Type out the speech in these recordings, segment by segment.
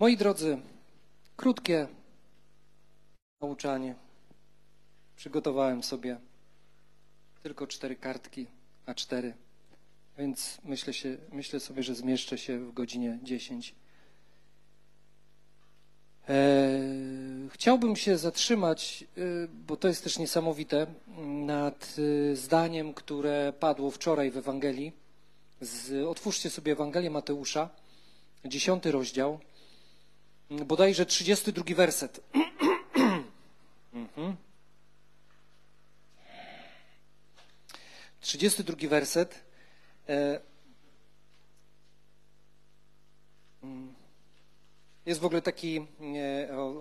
Moi drodzy, krótkie nauczanie. Przygotowałem sobie tylko cztery kartki A4, więc myślę, się, myślę sobie, że zmieszczę się w godzinie 10. Eee, chciałbym się zatrzymać, e, bo to jest też niesamowite, nad e, zdaniem, które padło wczoraj w Ewangelii. Otwórzcie sobie Ewangelię Mateusza, dziesiąty rozdział, bodajże 32 werset. mhm. 32 werset. E, mm, jest w ogóle taki,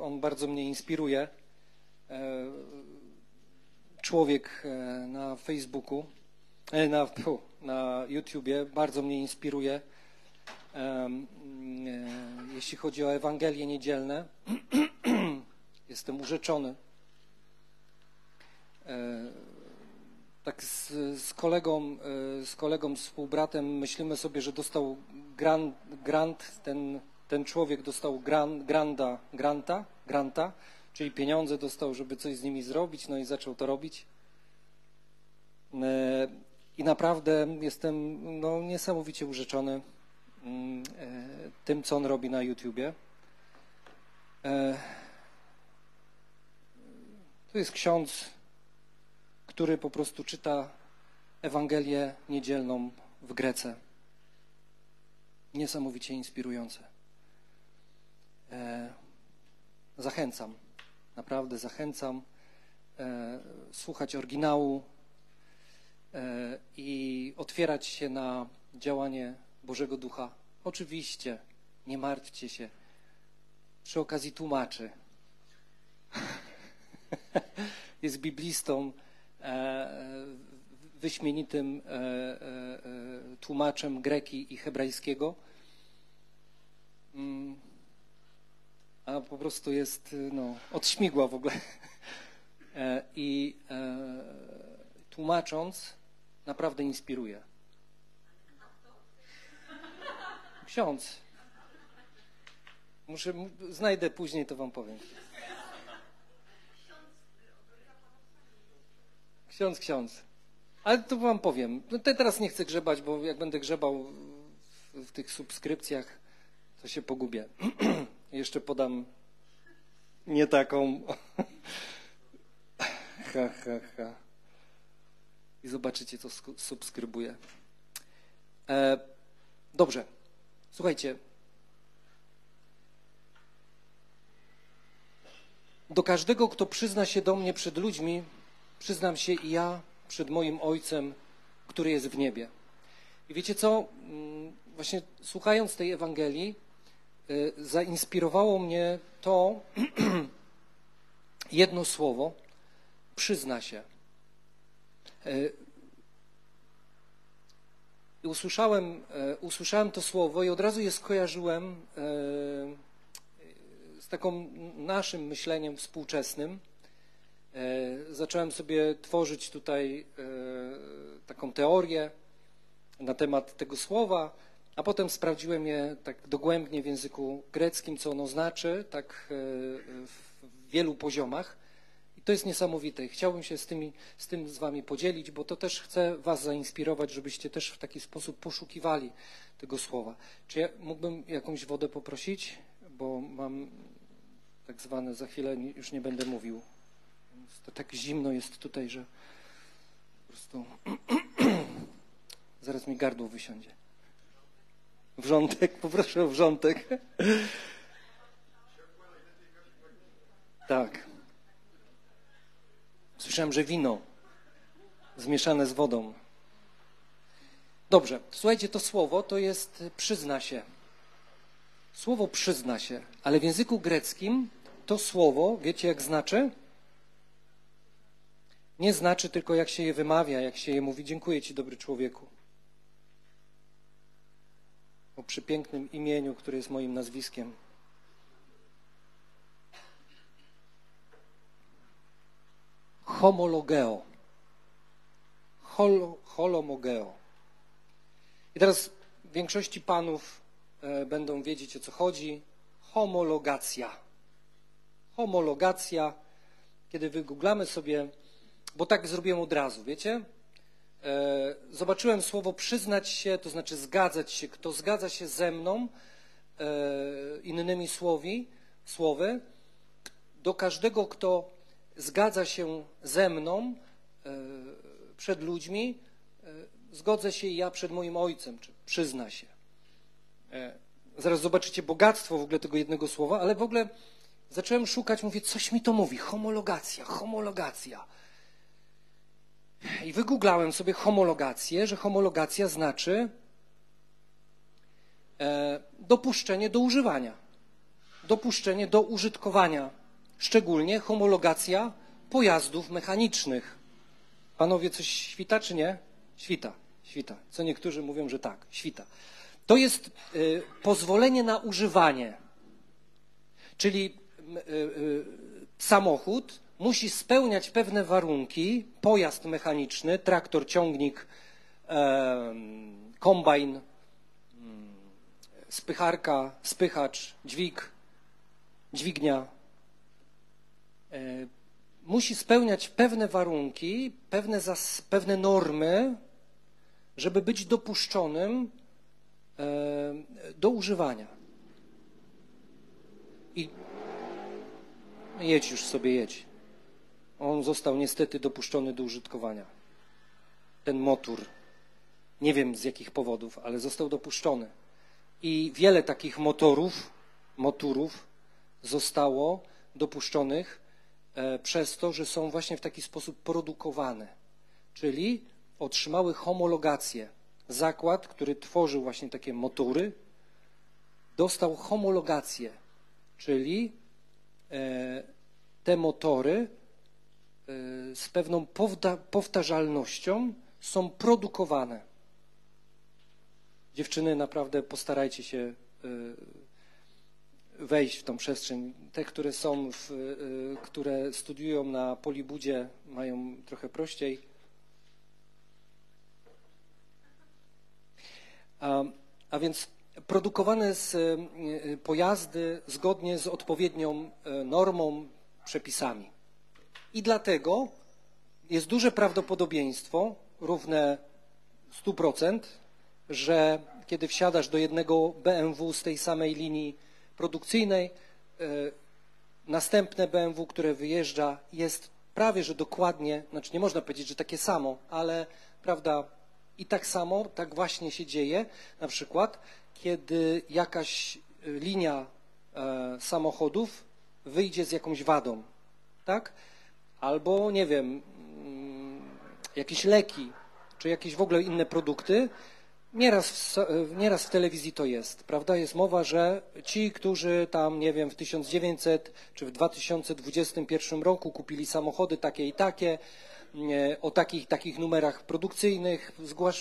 on bardzo mnie inspiruje. E, człowiek e, na Facebooku, na, na YouTubie bardzo mnie inspiruje. Jeśli chodzi o Ewangelie niedzielne, jestem urzeczony tak z, z, kolegą, e, z kolegą, współbratem myślimy sobie, że dostał grant, grant ten, ten człowiek dostał gran, granda, granta, granta, czyli pieniądze dostał, żeby coś z nimi zrobić, no i zaczął to robić. E, I naprawdę jestem no, niesamowicie urzeczony e, tym, co on robi na YouTubie. To jest ksiądz który po prostu czyta Ewangelię niedzielną w Grece. Niesamowicie inspirujące. E, zachęcam, naprawdę zachęcam e, słuchać oryginału e, i otwierać się na działanie Bożego Ducha. Oczywiście, nie martwcie się. Przy okazji tłumaczy. Jest biblistą E, wyśmienitym e, e, tłumaczem greki i hebrajskiego. Mm. A po prostu jest no, od śmigła w ogóle. I tłumacząc naprawdę inspiruje. Ksiądz. Muszę, znajdę później, to wam powiem. Ksiądz, ksiądz. Ale to wam powiem. No te teraz nie chcę grzebać, bo jak będę grzebał w, w tych subskrypcjach, to się pogubię. Jeszcze podam nie taką. ha, ha, ha. I zobaczycie, co subskrybuję. E, dobrze. Słuchajcie. Do każdego, kto przyzna się do mnie przed ludźmi, przyznam się i ja przed moim Ojcem, który jest w niebie. I wiecie co? Mm, właśnie słuchając tej Ewangelii, y, zainspirowało mnie to jedno słowo, przyzna się. I usłyszałem, y, usłyszałem to słowo i od razu je skojarzyłem z taką naszym myśleniem współczesnym, E, zacząłem sobie tworzyć tutaj e, taką teorię na temat tego słowa, a potem sprawdziłem je tak dogłębnie w języku greckim, co ono znaczy, tak e, w wielu poziomach. I to jest niesamowite. Chciałbym się z, tymi, z tym z wami podzielić, bo to też chcę was zainspirować, żebyście też w taki sposób poszukiwali tego słowa. Czy ja mógłbym jakąś wodę poprosić? Bo mam tak zwane, za chwilę już nie będę mówił to tak zimno jest tutaj, że po prostu zaraz mi gardło wysiądzie. Wrzątek, poproszę o wrzątek. Tak. Słyszałem, że wino zmieszane z wodą. Dobrze, słuchajcie, to słowo to jest przyzna się. Słowo przyzna się, ale w języku greckim to słowo, wiecie jak znaczy? nie znaczy tylko, jak się je wymawia, jak się je mówi. Dziękuję Ci, dobry człowieku. O przypięknym imieniu, które jest moim nazwiskiem. Homologeo. Hol, holomogeo. I teraz większości panów e, będą wiedzieć, o co chodzi. homologacja. Homologacja, kiedy wygooglamy sobie, bo tak zrobiłem od razu, wiecie? E, zobaczyłem słowo przyznać się, to znaczy zgadzać się. Kto zgadza się ze mną, e, innymi słowi, słowy, do każdego, kto zgadza się ze mną e, przed ludźmi, zgodzę się i ja przed moim ojcem, czy przyzna się. Zaraz zobaczycie bogactwo w ogóle tego jednego słowa, ale w ogóle zacząłem szukać, mówię, coś mi to mówi, homologacja, homologacja. I wygooglałem sobie homologację, że homologacja znaczy e, dopuszczenie do używania, dopuszczenie do użytkowania, szczególnie homologacja pojazdów mechanicznych. Panowie, coś świta czy nie? Świta, świta. Co niektórzy mówią, że tak, świta. To jest y, pozwolenie na używanie, czyli y, y, samochód musi spełniać pewne warunki, pojazd mechaniczny, traktor, ciągnik, kombajn, spycharka, spychacz, dźwig, dźwignia. E, musi spełniać pewne warunki, pewne, pewne normy, żeby być dopuszczonym do używania. I jedź już sobie, jedź. On został niestety dopuszczony do użytkowania. Ten motor. Nie wiem z jakich powodów, ale został dopuszczony. I wiele takich motorów, motorów zostało dopuszczonych e, przez to, że są właśnie w taki sposób produkowane. Czyli otrzymały homologację. Zakład, który tworzył właśnie takie motory, dostał homologację, czyli e, te motory Y, z pewną powtarzalnością są produkowane. Dziewczyny, naprawdę postarajcie się wejść w tą przestrzeń. Te, które są, w, y, które studiują na Polibudzie, mają trochę prościej. A, a więc produkowane z pojazdy zgodnie z odpowiednią normą, przepisami. I dlatego jest duże prawdopodobieństwo, równe 100%, że kiedy wsiadasz do jednego BMW z tej samej linii produkcyjnej, e, następne BMW, które wyjeżdża, jest prawie że dokładnie, znaczy nie można powiedzieć, że takie samo, ale prawda, i tak samo, tak właśnie się dzieje, na przykład, kiedy jakaś linia e, samochodów wyjdzie z jakąś wadą, tak? albo nie wiem, mm, jakieś leki, czy jakieś w ogóle inne produkty, nieraz w, nieraz w telewizji to jest, prawda? Jest mowa, że ci, którzy tam, nie wiem, w 1900 czy w 2021 roku kupili samochody takie i takie, o takich takich numerach produkcyjnych,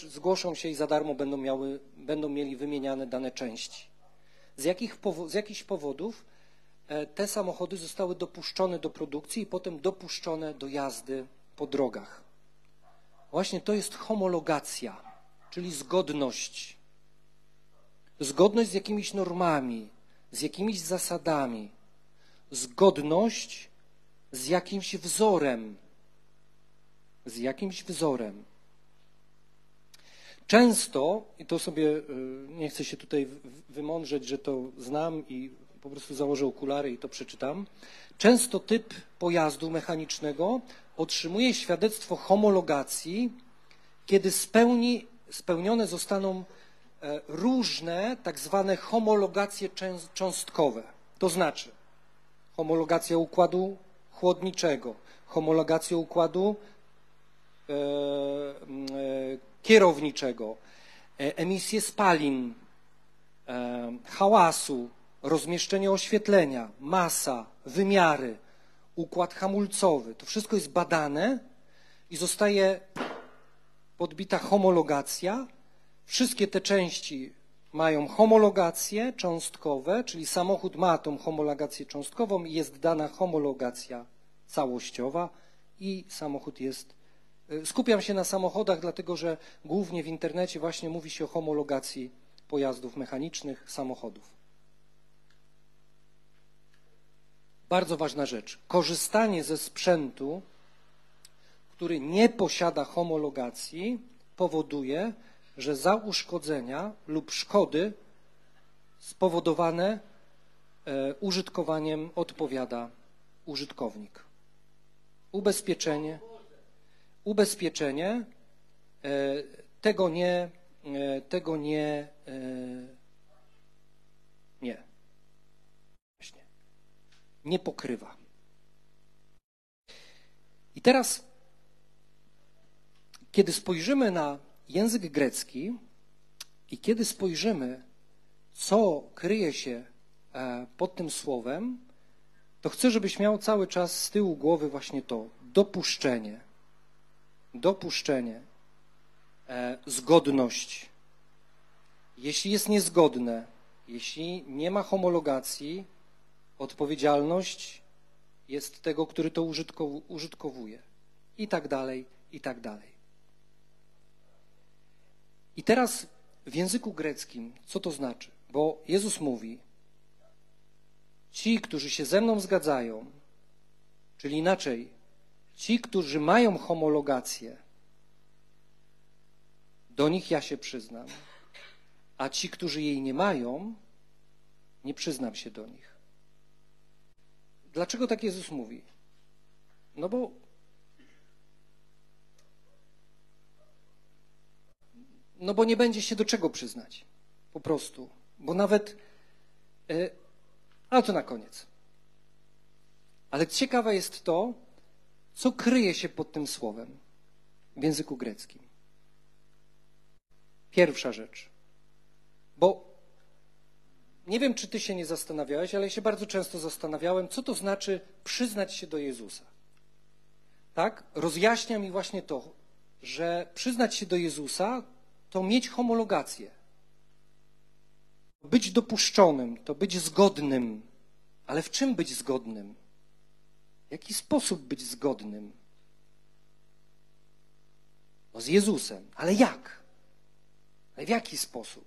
zgłoszą się i za darmo będą, miały, będą mieli wymieniane dane części. Z, jakich, z jakichś powodów E, te samochody zostały dopuszczone do produkcji i potem dopuszczone do jazdy po drogach. Właśnie to jest homologacja, czyli zgodność. Zgodność z jakimiś normami, z jakimiś zasadami, zgodność z jakimś wzorem. Z jakimś wzorem. Często, i to sobie e, nie chcę się tutaj wymądrzeć, że to znam i po prostu założę okulary i to przeczytam. Często typ pojazdu mechanicznego otrzymuje świadectwo homologacji, kiedy spełni, spełnione zostaną e, różne tak zwane homologacje cząstkowe. To znaczy homologacja układu chłodniczego, homologacja układu e, e, kierowniczego, e, emisje spalin, hałasu, rozmieszczenie oświetlenia, masa, wymiary, układ hamulcowy. To wszystko jest badane i zostaje podbita homologacja. Wszystkie te części mają homologacje cząstkowe, czyli samochód ma tą homologację cząstkową i jest dana homologacja całościowa i samochód jest. Y, skupiam się na samochodach, dlatego że głównie w internecie właśnie mówi się o homologacji pojazdów mechanicznych, samochodów. bardzo ważna rzecz. Korzystanie ze sprzętu, który nie posiada homologacji, powoduje, że za uszkodzenia lub szkody spowodowane e, użytkowaniem odpowiada użytkownik. Ubezpieczenie, ubezpieczenie e, tego nie, e, tego nie, nie, właśnie, nie pokrywa. I teraz, kiedy spojrzymy na język grecki i kiedy spojrzymy, co kryje się e, pod tym słowem, to chcę, żebyś miał cały czas z tyłu głowy właśnie to dopuszczenie. Dopuszczenie. E, zgodność. Jeśli jest niezgodne, jeśli nie ma homologacji, odpowiedzialność jest tego, który to użytkowuje. I tak dalej, i tak dalej. I teraz w języku greckim, co to znaczy? Bo Jezus mówi, ci, którzy się ze mną zgadzają, czyli inaczej, ci, którzy mają homologację, do nich ja się przyznam, a ci, którzy jej nie mają, nie przyznam się do nich. Dlaczego tak Jezus mówi? No bo No bo nie będzie się do czego przyznać. Po prostu. Bo nawet. Yy, ale to na koniec. Ale ciekawe jest to, co kryje się pod tym słowem w języku greckim. Pierwsza rzecz. Bo nie wiem, czy ty się nie zastanawiałeś, ale ja się bardzo często zastanawiałem, co to znaczy przyznać się do Jezusa. Tak? Rozjaśnia mi właśnie to, że przyznać się do Jezusa to mieć homologację. Być dopuszczonym, to być zgodnym. Ale w czym być zgodnym? W jaki sposób być zgodnym? No z Jezusem. Ale jak? Ale w jaki sposób?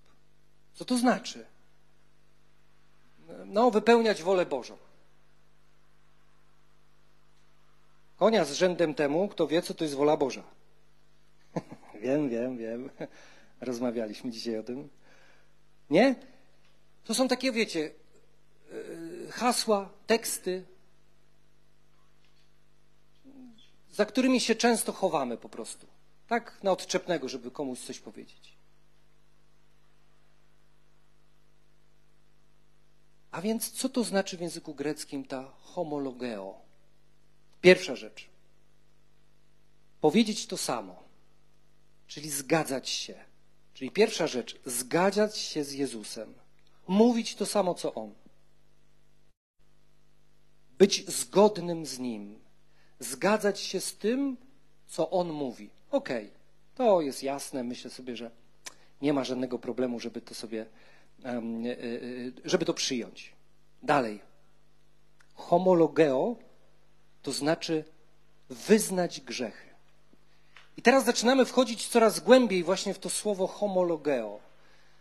Co to znaczy? No, wypełniać wolę Bożą. Konia z rzędem temu, kto wie, co to jest wola Boża. Wiem, wiem, wiem. Rozmawialiśmy dzisiaj o tym. Nie? To są takie, wiecie, e, hasła, teksty, za którymi się często chowamy po prostu. Tak na odczepnego, żeby komuś coś powiedzieć. A więc co to znaczy w języku greckim ta homologeo? Pierwsza rzecz. Powiedzieć to samo, czyli zgadzać się Czyli pierwsza rzecz, zgadzać się z Jezusem, mówić to samo co On, być zgodnym z Nim, zgadzać się z tym, co On mówi. Okej, okay, to jest jasne, myślę sobie, że nie ma żadnego problemu, żeby to sobie, e, e, żeby to przyjąć. Dalej. Homologeo to znaczy wyznać grzechy. I teraz zaczynamy wchodzić coraz głębiej właśnie w to słowo homologeo.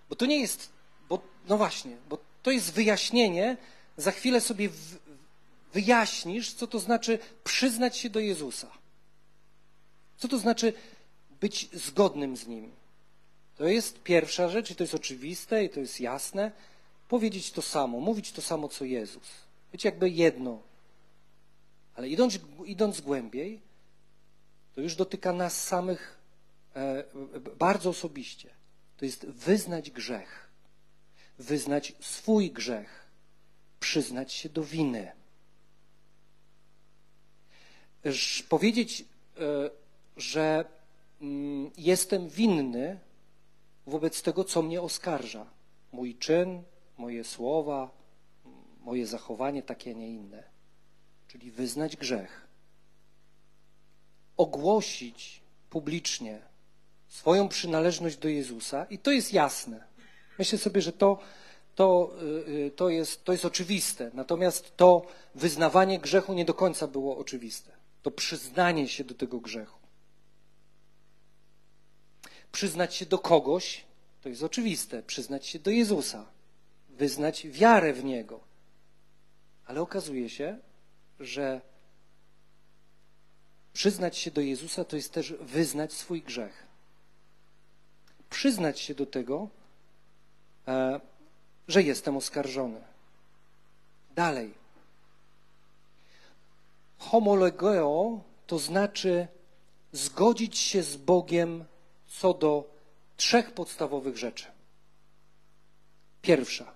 Bo to nie jest, bo, no właśnie, bo to jest wyjaśnienie, za chwilę sobie w, wyjaśnisz, co to znaczy przyznać się do Jezusa. Co to znaczy być zgodnym z Nim. To jest pierwsza rzecz i to jest oczywiste i to jest jasne. Powiedzieć to samo, mówić to samo, co Jezus. Być jakby jedno. Ale idąc, idąc głębiej, to już dotyka nas samych e, bardzo osobiście. To jest wyznać grzech, wyznać swój grzech, przyznać się do winy. Powiedzieć, e, że mm, jestem winny wobec tego, co mnie oskarża. Mój czyn, moje słowa, moje zachowanie takie, a nie inne. Czyli wyznać grzech ogłosić publicznie swoją przynależność do Jezusa i to jest jasne. Myślę sobie, że to, to, y, y, to, jest, to jest oczywiste. Natomiast to wyznawanie grzechu nie do końca było oczywiste. To przyznanie się do tego grzechu. Przyznać się do kogoś, to jest oczywiste. Przyznać się do Jezusa. Wyznać wiarę w Niego. Ale okazuje się, że przyznać się do Jezusa to jest też wyznać swój grzech. Przyznać się do tego, e, że jestem oskarżony. Dalej. Homologeo to znaczy zgodzić się z Bogiem co do trzech podstawowych rzeczy. Pierwsza.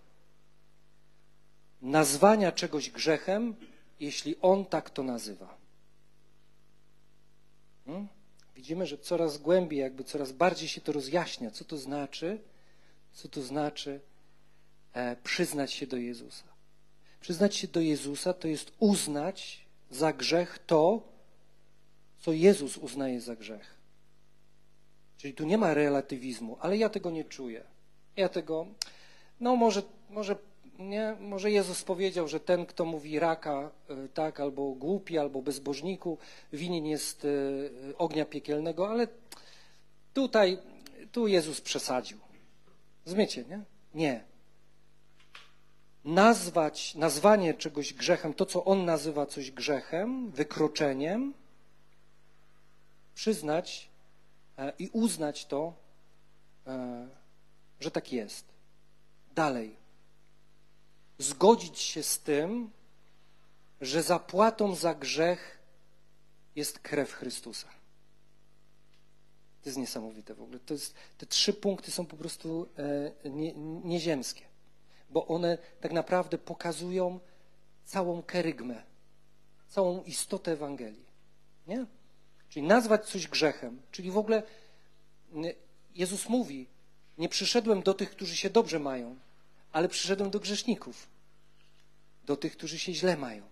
Nazwania czegoś grzechem, jeśli on tak to nazywa. Widzimy, że coraz głębiej, jakby coraz bardziej się to rozjaśnia, co to znaczy, co to znaczy e, przyznać się do Jezusa. Przyznać się do Jezusa to jest uznać za grzech to, co Jezus uznaje za grzech. Czyli tu nie ma relatywizmu, ale ja tego nie czuję. Ja tego, no może, może, nie, może Jezus powiedział, że ten, kto mówi raka, e, tak, albo głupi, albo bezbożniku, winien jest e, ognia piekielnego, ale tutaj, tu Jezus przesadził. Zrozumiecie, nie? Nie. Nazwać, nazwanie czegoś grzechem, to co on nazywa coś grzechem, wykroczeniem, przyznać e, i uznać to, że tak jest. Dalej. Zgodzić się z tym, że zapłatą za grzech jest krew Chrystusa. To jest niesamowite w ogóle. To jest, te trzy punkty są po prostu e, nie, nieziemskie, bo one tak naprawdę pokazują całą kerygmę, całą istotę Ewangelii. Nie? Czyli nazwać coś grzechem, czyli w ogóle Jezus mówi, nie przyszedłem do tych, którzy się dobrze mają, ale przyszedłem do grzeszników, do tych, którzy się źle mają.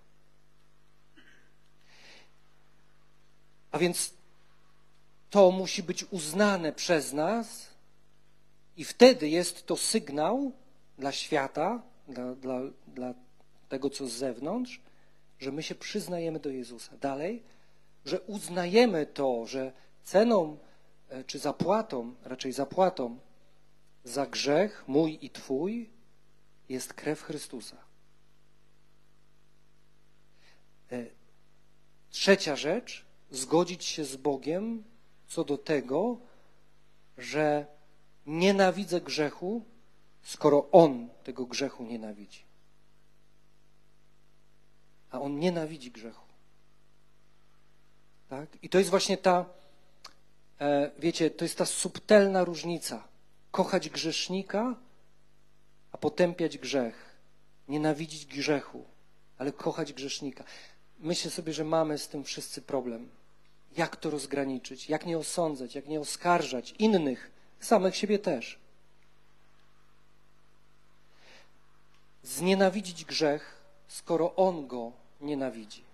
A więc to musi być uznane przez nas i wtedy jest to sygnał dla świata, dla, dla, dla tego, co z zewnątrz, że my się przyznajemy do Jezusa. Dalej, że uznajemy to, że ceną e, czy zapłatą, raczej zapłatą za grzech mój i Twój jest krew Chrystusa. E, trzecia rzecz, zgodzić się z Bogiem co do tego, że nienawidzę grzechu, skoro On tego grzechu nienawidzi. A On nienawidzi grzechu. Tak? I to jest właśnie ta, e, wiecie, to jest ta subtelna różnica. Kochać grzesznika, a potępiać grzech. Nienawidzić grzechu, ale kochać grzesznika. Myślę sobie, że mamy z tym wszyscy problem. Jak to rozgraniczyć? Jak nie osądzać? Jak nie oskarżać innych, samych siebie też? Znienawidzić grzech, skoro on go nienawidzi.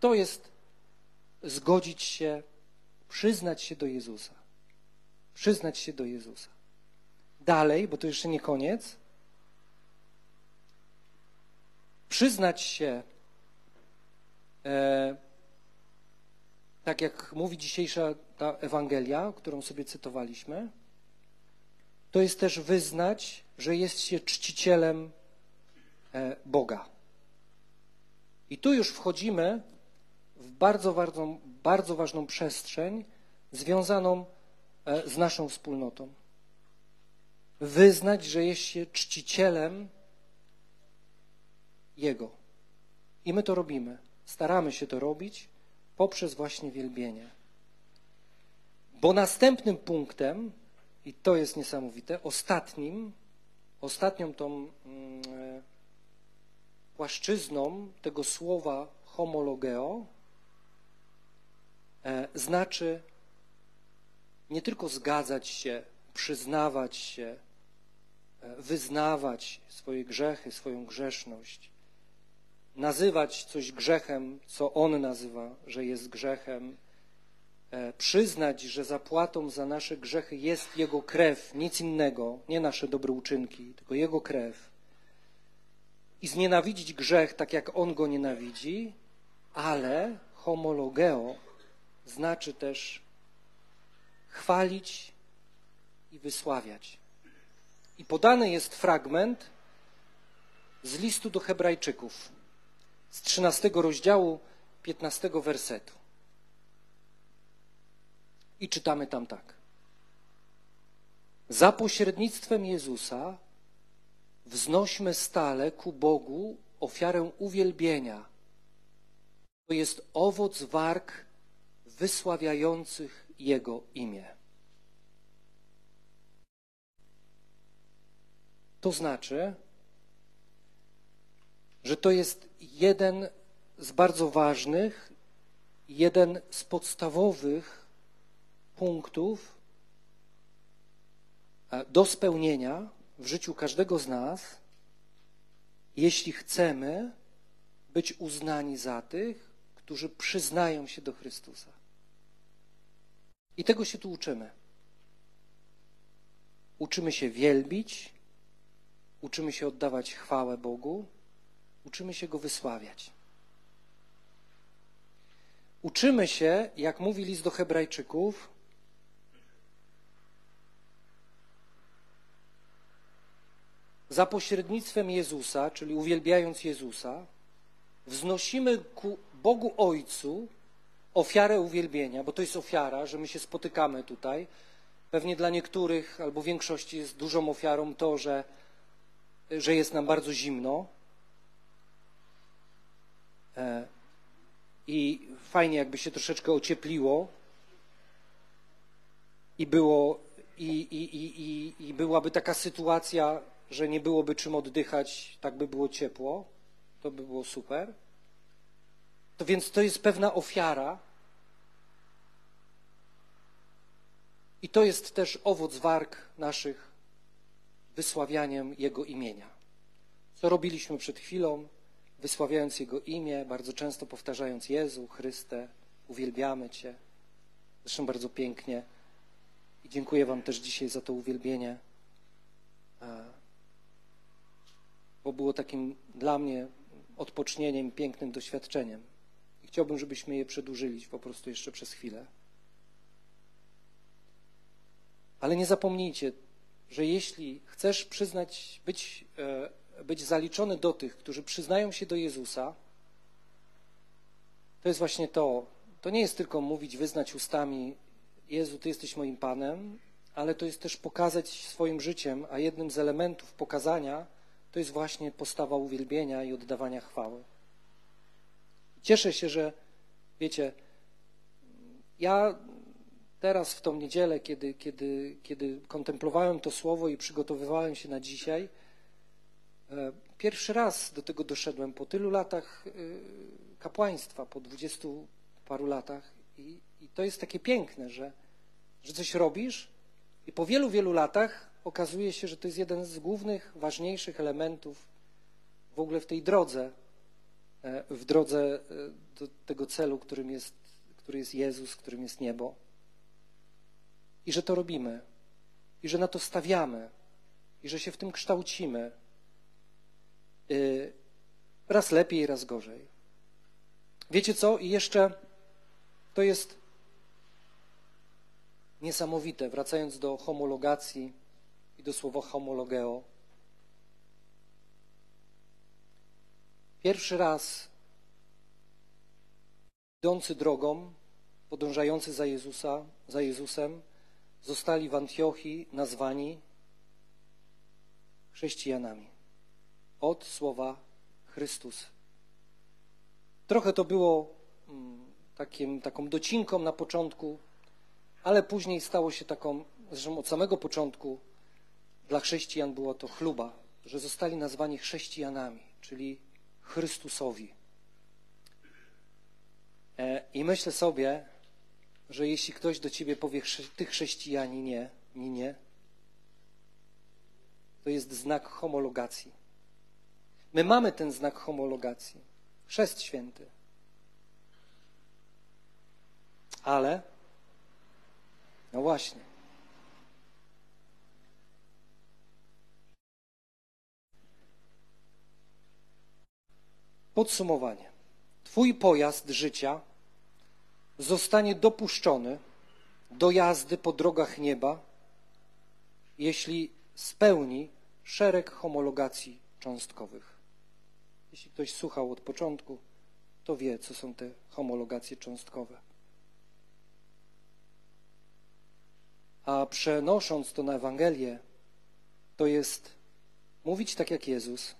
To jest zgodzić się, przyznać się do Jezusa. Przyznać się do Jezusa. Dalej, bo to jeszcze nie koniec. Przyznać się, e, tak jak mówi dzisiejsza ta Ewangelia, którą sobie cytowaliśmy, to jest też wyznać, że jest się czcicielem e, Boga. I tu już wchodzimy w bardzo ważną, bardzo ważną przestrzeń związaną e, z naszą wspólnotą. Wyznać, że jest się czcicielem Jego. I my to robimy. Staramy się to robić poprzez właśnie wielbienie. Bo następnym punktem, i to jest niesamowite, ostatnim, ostatnią tą mm, e, płaszczyzną tego słowa homologeo E, znaczy nie tylko zgadzać się, przyznawać się, wyznawać swoje grzechy, swoją grzeszność, nazywać coś grzechem, co on nazywa, że jest grzechem, e, przyznać, że zapłatą za nasze grzechy jest Jego krew, nic innego, nie nasze dobre uczynki, tylko Jego krew. I znienawidzić grzech tak, jak On go nienawidzi, ale homologeo znaczy też chwalić i wysławiać. I podany jest fragment z listu do Hebrajczyków. z 13 rozdziału 15 wersetu. I czytamy tam tak. Za pośrednictwem Jezusa wznośmy stale ku Bogu ofiarę uwielbienia. To jest owoc warg wysławiających Jego imię. To znaczy, że to jest jeden z bardzo ważnych, jeden z podstawowych punktów e, do spełnienia w życiu każdego z nas, jeśli chcemy być uznani za tych, którzy przyznają się do Chrystusa. I tego się tu uczymy. Uczymy się wielbić, uczymy się oddawać chwałę Bogu, uczymy się Go wysławiać. Uczymy się, jak mówi list do Hebrajczyków, za pośrednictwem Jezusa, czyli uwielbiając Jezusa, wznosimy ku Bogu Ojcu ofiarę uwielbienia, bo to jest ofiara, że my się spotykamy tutaj. Pewnie dla niektórych albo większości jest dużą ofiarą to, że, że jest nam bardzo zimno. E, I fajnie, jakby się troszeczkę ociepliło i było i, i, i, i, byłaby taka sytuacja, że nie byłoby czym oddychać, tak by było ciepło, to by było super. To więc to jest pewna ofiara. I to jest też owoc warg naszych wysławianiem Jego imienia. Co robiliśmy przed chwilą, wysławiając Jego imię, bardzo często powtarzając Jezu, Chryste, uwielbiamy Cię. Zresztą bardzo pięknie. I dziękuję Wam też dzisiaj za to uwielbienie, bo było takim dla mnie odpocznieniem, pięknym doświadczeniem. Chciałbym, żebyśmy je przedłużyli po prostu jeszcze przez chwilę. Ale nie zapomnijcie, że jeśli chcesz przyznać, być, e, być zaliczony do tych, którzy przyznają się do Jezusa, to jest właśnie to. To nie jest tylko mówić, wyznać ustami, Jezu, Ty jesteś moim Panem, ale to jest też pokazać swoim życiem, a jednym z elementów pokazania to jest właśnie postawa uwielbienia i oddawania chwały. Cieszę się, że wiecie, ja teraz w tą niedzielę, kiedy, kiedy, kiedy kontemplowałem to słowo i przygotowywałem się na dzisiaj, e, pierwszy raz do tego doszedłem po tylu latach e, kapłaństwa, po dwudziestu paru latach. I, I, to jest takie piękne, że, że coś robisz i po wielu, wielu latach okazuje się, że to jest jeden z głównych, ważniejszych elementów w ogóle w tej drodze, E, w drodze do tego celu, którym jest, który jest Jezus, którym jest niebo. I że to robimy, i że na to stawiamy, i że się w tym kształcimy. E, raz lepiej, raz gorzej. Wiecie co? I jeszcze to jest niesamowite, wracając do homologacji i do słowa homologeo. Pierwszy raz idący drogą, podążający za Jezusa, za Jezusem, zostali w Antiochii nazwani chrześcijanami. Od słowa Chrystus. Trochę to było mm, takim, taką docinką na początku, ale później stało się taką, zresztą od samego początku dla chrześcijan była to chluba, że zostali nazwani chrześcijanami, czyli Chrystusowi. E, I myślę sobie, że jeśli ktoś do ciebie powie, ty chrześcijanie nie, nie, nie, to jest znak homologacji. My mamy ten znak homologacji. Chrzest święty. Ale, no właśnie, Podsumowanie. Twój pojazd życia zostanie dopuszczony do jazdy po drogach nieba, jeśli spełni szereg homologacji cząstkowych. Jeśli ktoś słuchał od początku, to wie, co są te homologacje cząstkowe. A przenosząc to na Ewangelię, to jest mówić tak jak Jezus,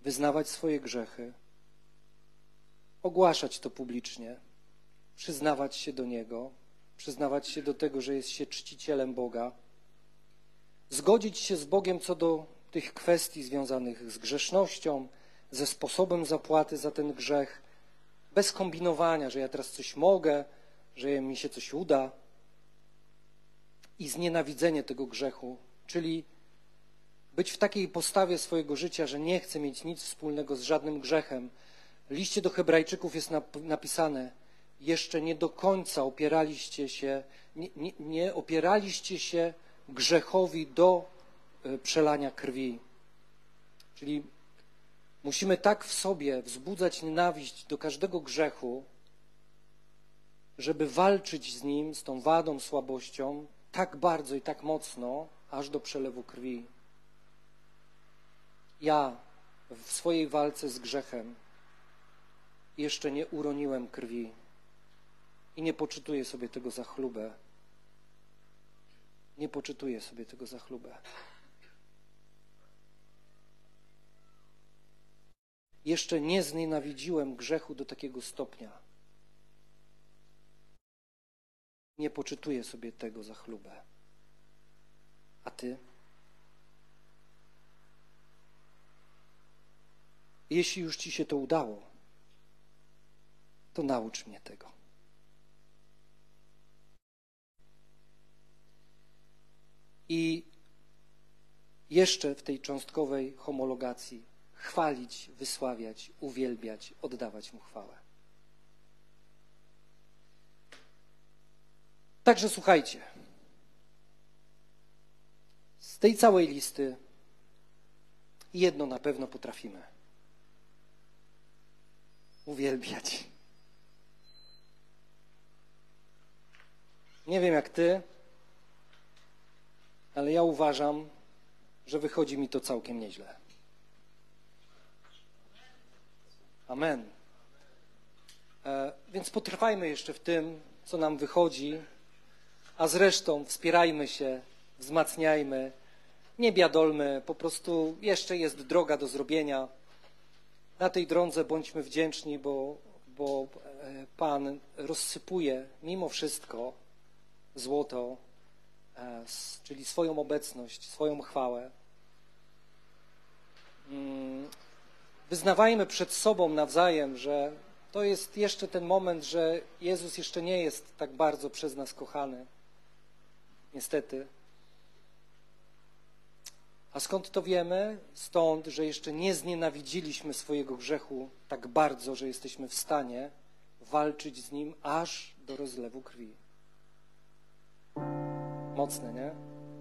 wyznawać swoje grzechy, ogłaszać to publicznie, przyznawać się do Niego, przyznawać się do tego, że jest się czcicielem Boga, zgodzić się z Bogiem co do tych kwestii związanych z grzesznością, ze sposobem zapłaty za ten grzech, bez kombinowania, że ja teraz coś mogę, że mi się coś uda. I znienawidzenie tego grzechu, czyli być w takiej postawie swojego życia, że nie chcę mieć nic wspólnego z żadnym grzechem. W liście do Hebrajczyków jest napisane: Jeszcze nie do końca opieraliście się, nie, nie, nie opieraliście się grzechowi do e, przelania krwi. Czyli musimy tak w sobie wzbudzać nienawiść do każdego grzechu, żeby walczyć z nim, z tą wadą, słabością, tak bardzo i tak mocno, aż do przelewu krwi. Ja w swojej walce z grzechem jeszcze nie uroniłem krwi i nie poczytuję sobie tego za chlubę. Nie poczytuję sobie tego za chlubę. Jeszcze nie znienawidziłem grzechu do takiego stopnia. Nie poczytuję sobie tego za chlubę. A ty? Jeśli już ci się to udało, to naucz mnie tego. I jeszcze w tej cząstkowej homologacji chwalić, wysławiać, uwielbiać, oddawać mu chwałę. Także słuchajcie. Z tej całej listy jedno na pewno potrafimy uwielbiać. Nie wiem jak ty, ale ja uważam, że wychodzi mi to całkiem nieźle. Amen. E, więc potrwajmy jeszcze w tym, co nam wychodzi, a zresztą wspierajmy się, wzmacniajmy, nie biadolmy, po prostu jeszcze jest droga do zrobienia. Na tej drodze bądźmy wdzięczni, bo, bo e, Pan rozsypuje mimo wszystko złoto, czyli swoją obecność, swoją chwałę. Mm, wyznawajmy przed sobą nawzajem, że to jest jeszcze ten moment, że Jezus jeszcze nie jest tak bardzo przez nas kochany. Niestety. A skąd to wiemy? Stąd, że jeszcze nie znienawidziliśmy swojego grzechu tak bardzo, że jesteśmy w stanie walczyć z nim aż do rozlewu krwi. Mocne, nie?